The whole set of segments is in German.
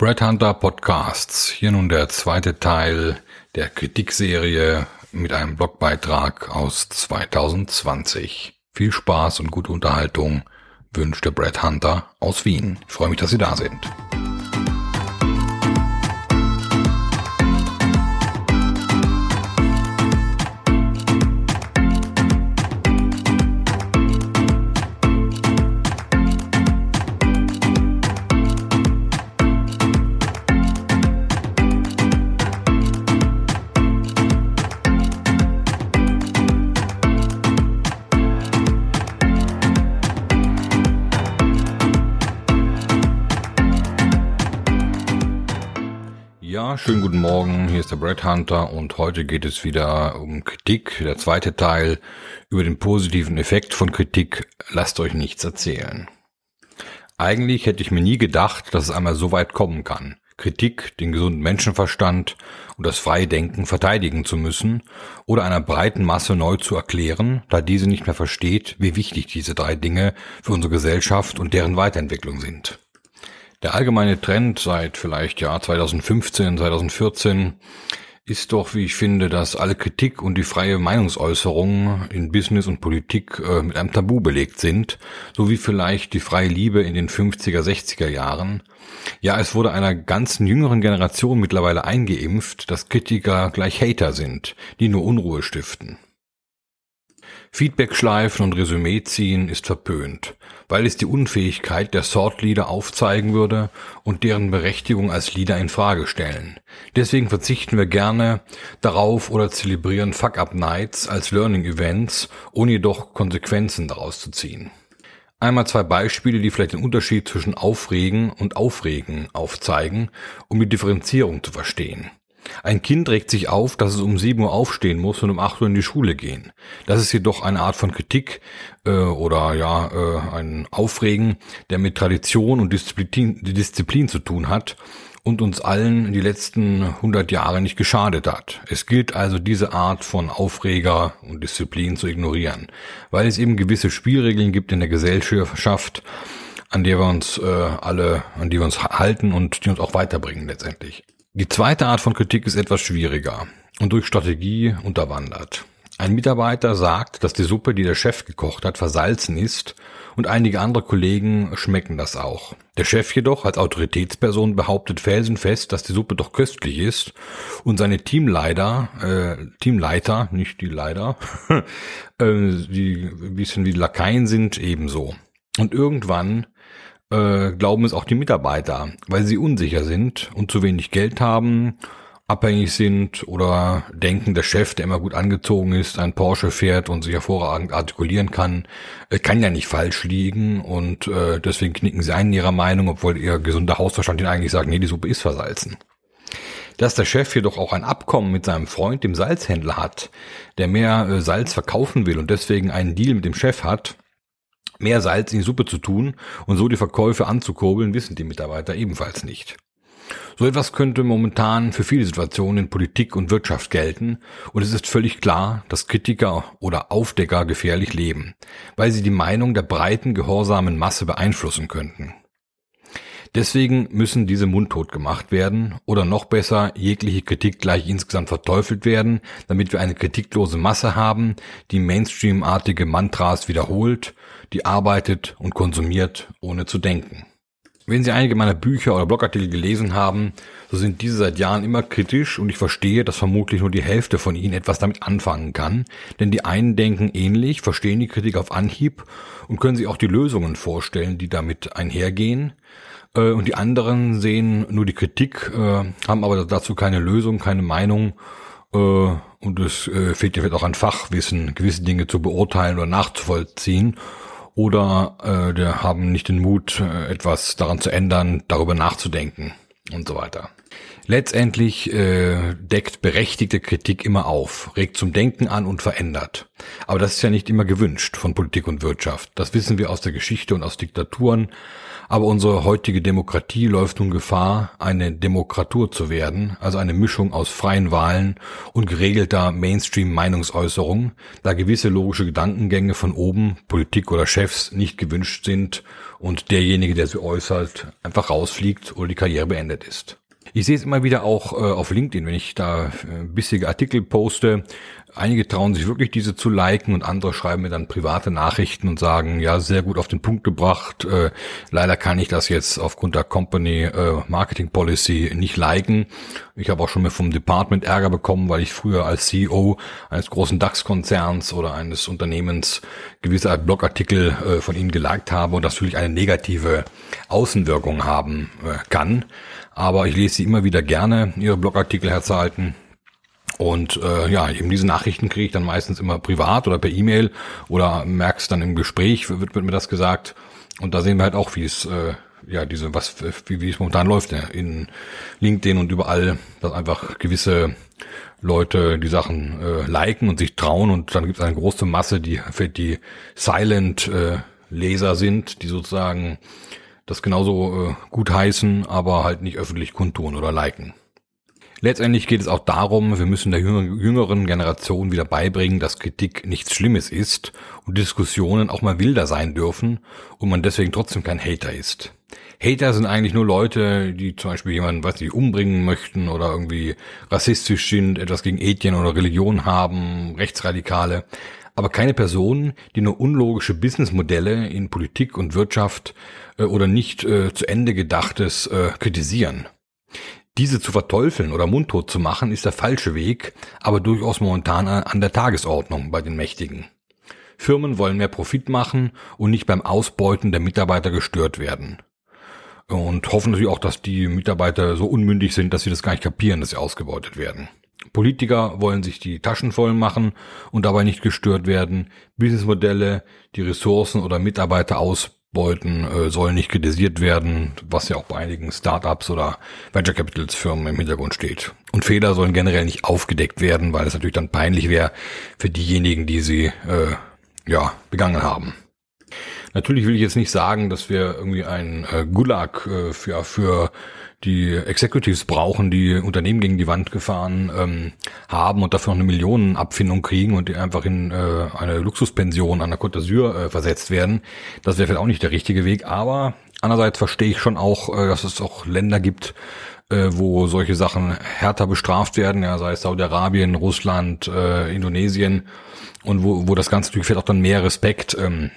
Brad Hunter Podcasts. Hier nun der zweite Teil der Kritikserie mit einem Blogbeitrag aus 2020. Viel Spaß und gute Unterhaltung wünscht der Brad Hunter aus Wien. Ich freue mich, dass Sie da sind. Schönen guten Morgen. Hier ist der Brad Hunter und heute geht es wieder um Kritik. Der zweite Teil über den positiven Effekt von Kritik. Lasst euch nichts erzählen. Eigentlich hätte ich mir nie gedacht, dass es einmal so weit kommen kann. Kritik, den gesunden Menschenverstand und das freie Denken verteidigen zu müssen oder einer breiten Masse neu zu erklären, da diese nicht mehr versteht, wie wichtig diese drei Dinge für unsere Gesellschaft und deren Weiterentwicklung sind. Der allgemeine Trend seit vielleicht Jahr 2015, 2014 ist doch, wie ich finde, dass alle Kritik und die freie Meinungsäußerung in Business und Politik äh, mit einem Tabu belegt sind, so wie vielleicht die freie Liebe in den 50er, 60er Jahren. Ja, es wurde einer ganzen jüngeren Generation mittlerweile eingeimpft, dass Kritiker gleich Hater sind, die nur Unruhe stiften. Feedback schleifen und Resümee ziehen ist verpönt, weil es die Unfähigkeit der Sort-Leader aufzeigen würde und deren Berechtigung als Leader in Frage stellen. Deswegen verzichten wir gerne darauf oder zelebrieren Fuck-Up-Nights als Learning-Events, ohne jedoch Konsequenzen daraus zu ziehen. Einmal zwei Beispiele, die vielleicht den Unterschied zwischen Aufregen und Aufregen aufzeigen, um die Differenzierung zu verstehen. Ein Kind regt sich auf, dass es um 7 Uhr aufstehen muss und um 8 Uhr in die Schule gehen. Das ist jedoch eine Art von Kritik äh, oder ja äh, ein Aufregen, der mit Tradition und Disziplin, Disziplin zu tun hat und uns allen die letzten 100 Jahre nicht geschadet hat. Es gilt also diese Art von Aufreger und Disziplin zu ignorieren, weil es eben gewisse Spielregeln gibt in der Gesellschaft, an der wir uns äh, alle, an die wir uns halten und die uns auch weiterbringen letztendlich. Die zweite Art von Kritik ist etwas schwieriger und durch Strategie unterwandert. Ein Mitarbeiter sagt, dass die Suppe, die der Chef gekocht hat, versalzen ist und einige andere Kollegen schmecken das auch. Der Chef jedoch als Autoritätsperson behauptet felsenfest, dass die Suppe doch köstlich ist und seine Teamleiter, äh, Teamleiter, nicht die Leiter, äh, die ein bisschen wie Lakaien sind, ebenso. Und irgendwann äh, glauben es auch die Mitarbeiter, weil sie unsicher sind und zu wenig Geld haben, abhängig sind oder denken, der Chef, der immer gut angezogen ist, ein Porsche fährt und sich hervorragend artikulieren kann, äh, kann ja nicht falsch liegen und äh, deswegen knicken sie ein in ihrer Meinung, obwohl ihr gesunder Hausverstand ihnen eigentlich sagt, nee, die Suppe ist versalzen. Dass der Chef jedoch auch ein Abkommen mit seinem Freund, dem Salzhändler hat, der mehr äh, Salz verkaufen will und deswegen einen Deal mit dem Chef hat, mehr Salz in die Suppe zu tun und so die Verkäufe anzukurbeln, wissen die Mitarbeiter ebenfalls nicht. So etwas könnte momentan für viele Situationen in Politik und Wirtschaft gelten und es ist völlig klar, dass Kritiker oder Aufdecker gefährlich leben, weil sie die Meinung der breiten, gehorsamen Masse beeinflussen könnten. Deswegen müssen diese mundtot gemacht werden oder noch besser jegliche Kritik gleich insgesamt verteufelt werden, damit wir eine kritiklose Masse haben, die Mainstream-artige Mantras wiederholt, die arbeitet und konsumiert, ohne zu denken. Wenn Sie einige meiner Bücher oder Blogartikel gelesen haben, so sind diese seit Jahren immer kritisch und ich verstehe, dass vermutlich nur die Hälfte von Ihnen etwas damit anfangen kann, denn die einen denken ähnlich, verstehen die Kritik auf Anhieb und können sich auch die Lösungen vorstellen, die damit einhergehen. Äh, und die anderen sehen nur die Kritik, äh, haben aber dazu keine Lösung, keine Meinung. Äh, und es fehlt ja vielleicht auch an Fachwissen, gewisse Dinge zu beurteilen oder nachzuvollziehen. Oder äh, haben nicht den Mut, etwas daran zu ändern, darüber nachzudenken und so weiter. Letztendlich äh, deckt berechtigte Kritik immer auf, regt zum Denken an und verändert. Aber das ist ja nicht immer gewünscht von Politik und Wirtschaft. Das wissen wir aus der Geschichte und aus Diktaturen. Aber unsere heutige Demokratie läuft nun Gefahr, eine Demokratur zu werden, also eine Mischung aus freien Wahlen und geregelter Mainstream-Meinungsäußerung, da gewisse logische Gedankengänge von oben, Politik oder Chefs, nicht gewünscht sind und derjenige, der sie äußert, einfach rausfliegt oder die Karriere beendet ist. Ich sehe es immer wieder auch äh, auf LinkedIn, wenn ich da äh, bissige Artikel poste. Einige trauen sich wirklich diese zu liken und andere schreiben mir dann private Nachrichten und sagen, ja, sehr gut auf den Punkt gebracht. Äh, leider kann ich das jetzt aufgrund der Company äh, Marketing Policy nicht liken. Ich habe auch schon mal vom Department Ärger bekommen, weil ich früher als CEO eines großen DAX-Konzerns oder eines Unternehmens gewisse Blogartikel äh, von ihnen geliked habe und das natürlich eine negative Außenwirkung haben äh, kann aber ich lese sie immer wieder gerne, ihre Blogartikel herzuhalten. Und äh, ja, eben diese Nachrichten kriege ich dann meistens immer privat oder per E-Mail oder merkst dann im Gespräch, wird, wird mir das gesagt. Und da sehen wir halt auch, wie es äh, ja diese was wie, wie es momentan läuft ja, in LinkedIn und überall, dass einfach gewisse Leute die Sachen äh, liken und sich trauen und dann gibt es eine große Masse, die für die Silent äh, Leser sind, die sozusagen das genauso äh, gut heißen, aber halt nicht öffentlich kundtun oder liken. Letztendlich geht es auch darum, wir müssen der jüngeren Generation wieder beibringen, dass Kritik nichts Schlimmes ist und Diskussionen auch mal wilder sein dürfen und man deswegen trotzdem kein Hater ist. Hater sind eigentlich nur Leute, die zum Beispiel jemanden, weiß nicht, umbringen möchten oder irgendwie rassistisch sind, etwas gegen Ethien oder Religion haben, Rechtsradikale aber keine Personen, die nur unlogische Businessmodelle in Politik und Wirtschaft äh, oder nicht äh, zu Ende gedachtes äh, kritisieren. Diese zu verteufeln oder mundtot zu machen, ist der falsche Weg, aber durchaus momentan an der Tagesordnung bei den Mächtigen. Firmen wollen mehr Profit machen und nicht beim Ausbeuten der Mitarbeiter gestört werden. Und hoffen natürlich auch, dass die Mitarbeiter so unmündig sind, dass sie das gar nicht kapieren, dass sie ausgebeutet werden. Politiker wollen sich die Taschen voll machen und dabei nicht gestört werden. Businessmodelle, die Ressourcen oder Mitarbeiter ausbeuten, äh, sollen nicht kritisiert werden, was ja auch bei einigen Startups oder Venture Capitals Firmen im Hintergrund steht. Und Fehler sollen generell nicht aufgedeckt werden, weil es natürlich dann peinlich wäre für diejenigen, die sie äh, ja begangen haben. Natürlich will ich jetzt nicht sagen, dass wir irgendwie ein äh, Gulag äh, für, für die Executives brauchen, die Unternehmen gegen die Wand gefahren ähm, haben und dafür noch eine Millionenabfindung kriegen und die einfach in äh, eine Luxuspension an der Côte d'Azur äh, versetzt werden. Das wäre vielleicht auch nicht der richtige Weg. Aber andererseits verstehe ich schon auch, äh, dass es auch Länder gibt, äh, wo solche Sachen härter bestraft werden, ja, sei es Saudi-Arabien, Russland, äh, Indonesien und wo, wo das Ganze natürlich vielleicht auch dann mehr Respekt ähm,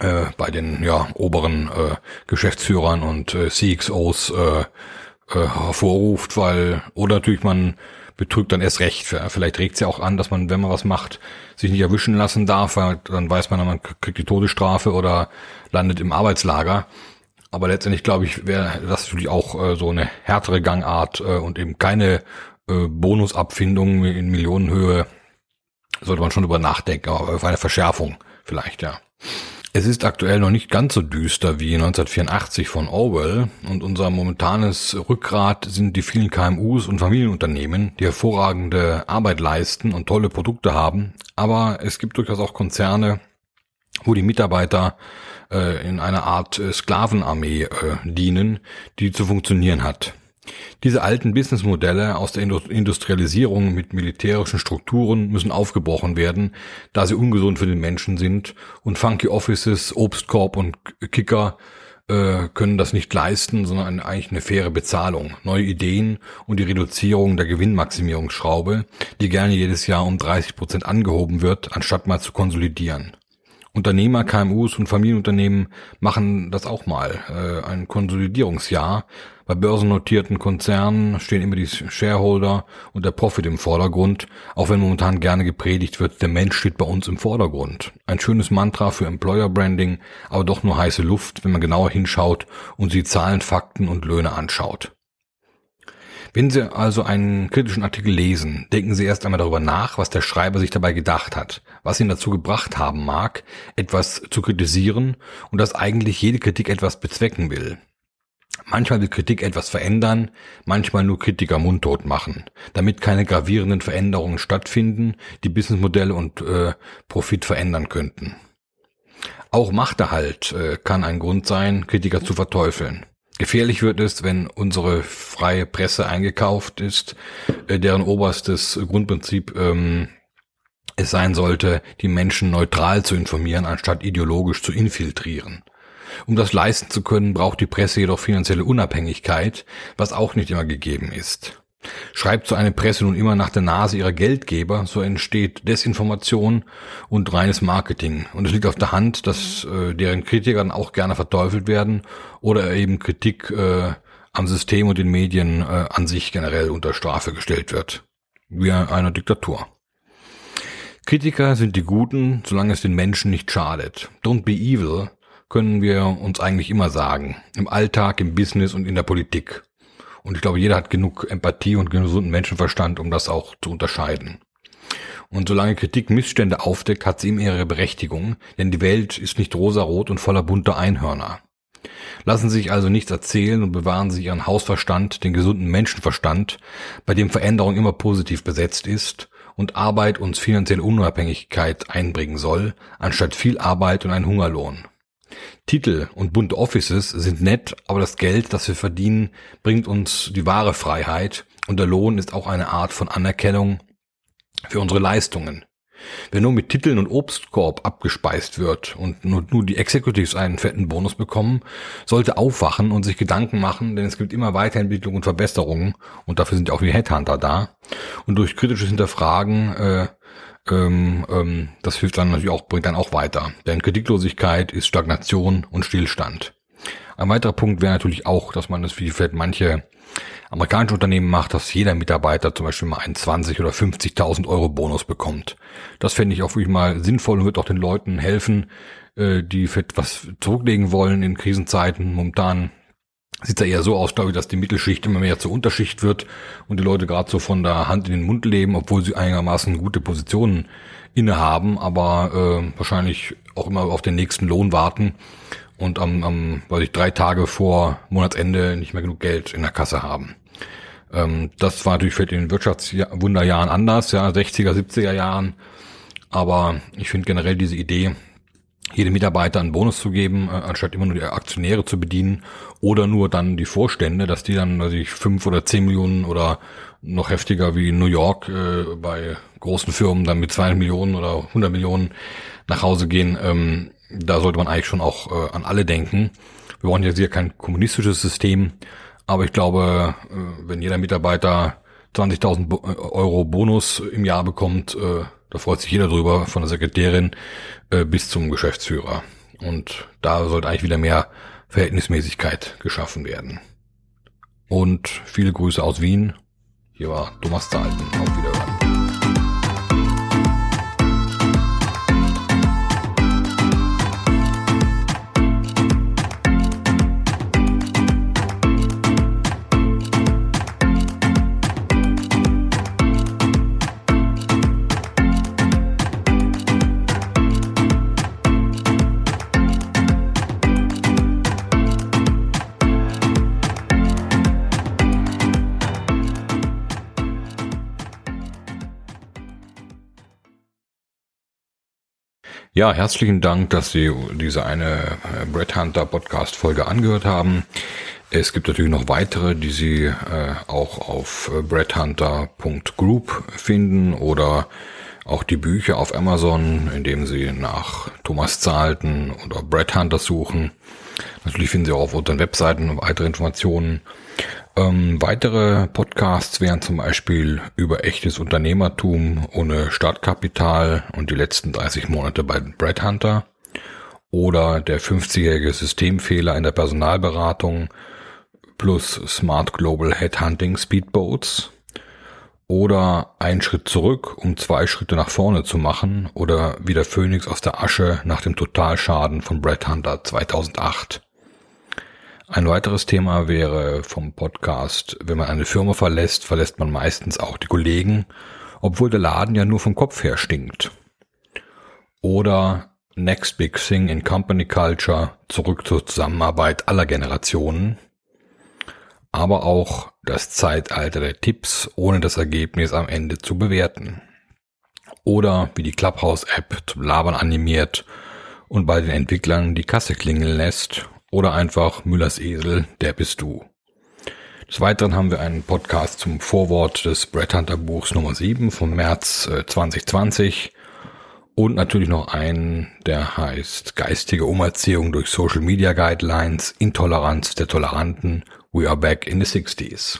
äh, bei den ja, oberen äh, Geschäftsführern und äh, CXOs äh, äh, hervorruft, weil, oder natürlich man betrügt dann erst recht. Vielleicht regt es ja auch an, dass man, wenn man was macht, sich nicht erwischen lassen darf, weil dann weiß man, man kriegt die Todesstrafe oder landet im Arbeitslager. Aber letztendlich glaube ich, wäre das natürlich auch äh, so eine härtere Gangart äh, und eben keine äh, Bonusabfindung in Millionenhöhe. Sollte man schon drüber nachdenken, aber auf eine Verschärfung vielleicht, ja. Es ist aktuell noch nicht ganz so düster wie 1984 von Orwell und unser momentanes Rückgrat sind die vielen KMUs und Familienunternehmen, die hervorragende Arbeit leisten und tolle Produkte haben. Aber es gibt durchaus auch Konzerne, wo die Mitarbeiter äh, in einer Art Sklavenarmee äh, dienen, die zu funktionieren hat. Diese alten Businessmodelle aus der Industrialisierung mit militärischen Strukturen müssen aufgebrochen werden, da sie ungesund für den Menschen sind und Funky Offices, Obstkorb und Kicker äh, können das nicht leisten, sondern eigentlich eine faire Bezahlung, neue Ideen und die Reduzierung der Gewinnmaximierungsschraube, die gerne jedes Jahr um 30 Prozent angehoben wird, anstatt mal zu konsolidieren. Unternehmer, KMUs und Familienunternehmen machen das auch mal, äh, ein Konsolidierungsjahr, bei börsennotierten Konzernen stehen immer die Shareholder und der Profit im Vordergrund, auch wenn momentan gerne gepredigt wird, der Mensch steht bei uns im Vordergrund. Ein schönes Mantra für Employer Branding, aber doch nur heiße Luft, wenn man genauer hinschaut und sie Zahlen, Fakten und Löhne anschaut. Wenn Sie also einen kritischen Artikel lesen, denken Sie erst einmal darüber nach, was der Schreiber sich dabei gedacht hat, was ihn dazu gebracht haben mag, etwas zu kritisieren und dass eigentlich jede Kritik etwas bezwecken will. Manchmal will Kritik etwas verändern, manchmal nur Kritiker mundtot machen, damit keine gravierenden Veränderungen stattfinden, die Businessmodelle und äh, Profit verändern könnten. Auch Machterhalt äh, kann ein Grund sein, Kritiker zu verteufeln. Gefährlich wird es, wenn unsere freie Presse eingekauft ist, äh, deren oberstes Grundprinzip ähm, es sein sollte, die Menschen neutral zu informieren, anstatt ideologisch zu infiltrieren. Um das leisten zu können, braucht die Presse jedoch finanzielle Unabhängigkeit, was auch nicht immer gegeben ist. Schreibt so eine Presse nun immer nach der Nase ihrer Geldgeber, so entsteht Desinformation und reines Marketing. Und es liegt auf der Hand, dass äh, deren Kritiker dann auch gerne verteufelt werden oder eben Kritik äh, am System und den Medien äh, an sich generell unter Strafe gestellt wird. Wie einer Diktatur. Kritiker sind die Guten, solange es den Menschen nicht schadet. Don't be evil können wir uns eigentlich immer sagen. Im Alltag, im Business und in der Politik. Und ich glaube, jeder hat genug Empathie und gesunden Menschenverstand, um das auch zu unterscheiden. Und solange Kritik Missstände aufdeckt, hat sie ihm ihre Berechtigung, denn die Welt ist nicht rosarot und voller bunter Einhörner. Lassen Sie sich also nichts erzählen und bewahren Sie Ihren Hausverstand, den gesunden Menschenverstand, bei dem Veränderung immer positiv besetzt ist und Arbeit uns finanzielle Unabhängigkeit einbringen soll, anstatt viel Arbeit und ein Hungerlohn. Titel und bunte Offices sind nett, aber das Geld, das wir verdienen, bringt uns die wahre Freiheit und der Lohn ist auch eine Art von Anerkennung für unsere Leistungen. Wer nur mit Titeln und Obstkorb abgespeist wird und nur, die Executives einen fetten Bonus bekommen, sollte aufwachen und sich Gedanken machen, denn es gibt immer Weiterentwicklung und Verbesserungen und dafür sind auch die Headhunter da. Und durch kritisches Hinterfragen äh, ähm, ähm, das hilft dann natürlich auch, bringt dann auch weiter. Denn Kritiklosigkeit ist Stagnation und Stillstand. Ein weiterer Punkt wäre natürlich auch, dass man das wie vielleicht manche amerikanische Unternehmen macht, dass jeder Mitarbeiter zum Beispiel mal einen 20 oder 50.000 Euro Bonus bekommt. Das fände ich auch wirklich mal sinnvoll und wird auch den Leuten helfen, äh, die für etwas zurücklegen wollen in Krisenzeiten. Momentan sieht ja eher so aus, glaube ich, dass die Mittelschicht immer mehr zur Unterschicht wird und die Leute gerade so von der Hand in den Mund leben, obwohl sie einigermaßen gute Positionen innehaben, aber äh, wahrscheinlich auch immer auf den nächsten Lohn warten und am, am weiß ich, drei Tage vor Monatsende nicht mehr genug Geld in der Kasse haben. Ähm, das war natürlich für den Wirtschaftswunderjahren anders, ja, 60er, 70er Jahren. Aber ich finde generell diese Idee, jedem Mitarbeiter einen Bonus zu geben, äh, anstatt immer nur die Aktionäre zu bedienen oder nur dann die Vorstände, dass die dann, weiß ich, fünf oder zehn Millionen oder noch heftiger wie New York äh, bei großen Firmen dann mit zwei Millionen oder 100 Millionen nach Hause gehen. Ähm, da sollte man eigentlich schon auch äh, an alle denken. Wir brauchen jetzt hier kein kommunistisches System, aber ich glaube, äh, wenn jeder Mitarbeiter 20.000 äh, Euro Bonus im Jahr bekommt, äh, da freut sich jeder drüber, von der Sekretärin äh, bis zum Geschäftsführer. Und da sollte eigentlich wieder mehr Verhältnismäßigkeit geschaffen werden. Und viele Grüße aus Wien. Hier war Thomas Zahlten. Auf Wiederhören. Ja, herzlichen Dank, dass Sie diese eine äh, Brett Hunter Podcast Folge angehört haben. Es gibt natürlich noch weitere, die Sie äh, auch auf äh, breadhunter.group finden oder auch die Bücher auf Amazon, indem Sie nach Thomas Zahlten oder Brett Hunter suchen. Natürlich finden Sie auch auf unseren Webseiten weitere Informationen. Ähm, weitere Podcasts wären zum Beispiel über echtes Unternehmertum ohne Startkapital und die letzten 30 Monate bei Brad Hunter oder der 50-jährige Systemfehler in der Personalberatung plus Smart Global Headhunting Speedboats oder ein Schritt zurück, um zwei Schritte nach vorne zu machen oder wie der Phönix aus der Asche nach dem Totalschaden von Brad Hunter 2008. Ein weiteres Thema wäre vom Podcast, wenn man eine Firma verlässt, verlässt man meistens auch die Kollegen, obwohl der Laden ja nur vom Kopf her stinkt. Oder Next Big Thing in Company Culture, zurück zur Zusammenarbeit aller Generationen. Aber auch das Zeitalter der Tipps, ohne das Ergebnis am Ende zu bewerten. Oder wie die Clubhouse-App zum Labern animiert und bei den Entwicklern die Kasse klingeln lässt. Oder einfach Müllers Esel, der bist du. Des Weiteren haben wir einen Podcast zum Vorwort des Brett Hunter Buchs Nummer 7 vom März 2020 äh, und natürlich noch einen, der heißt Geistige Umerziehung durch Social Media Guidelines, Intoleranz der Toleranten, We are back in the 60s.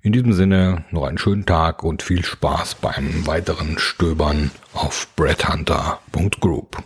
In diesem Sinne noch einen schönen Tag und viel Spaß beim weiteren Stöbern auf breadhunter.group.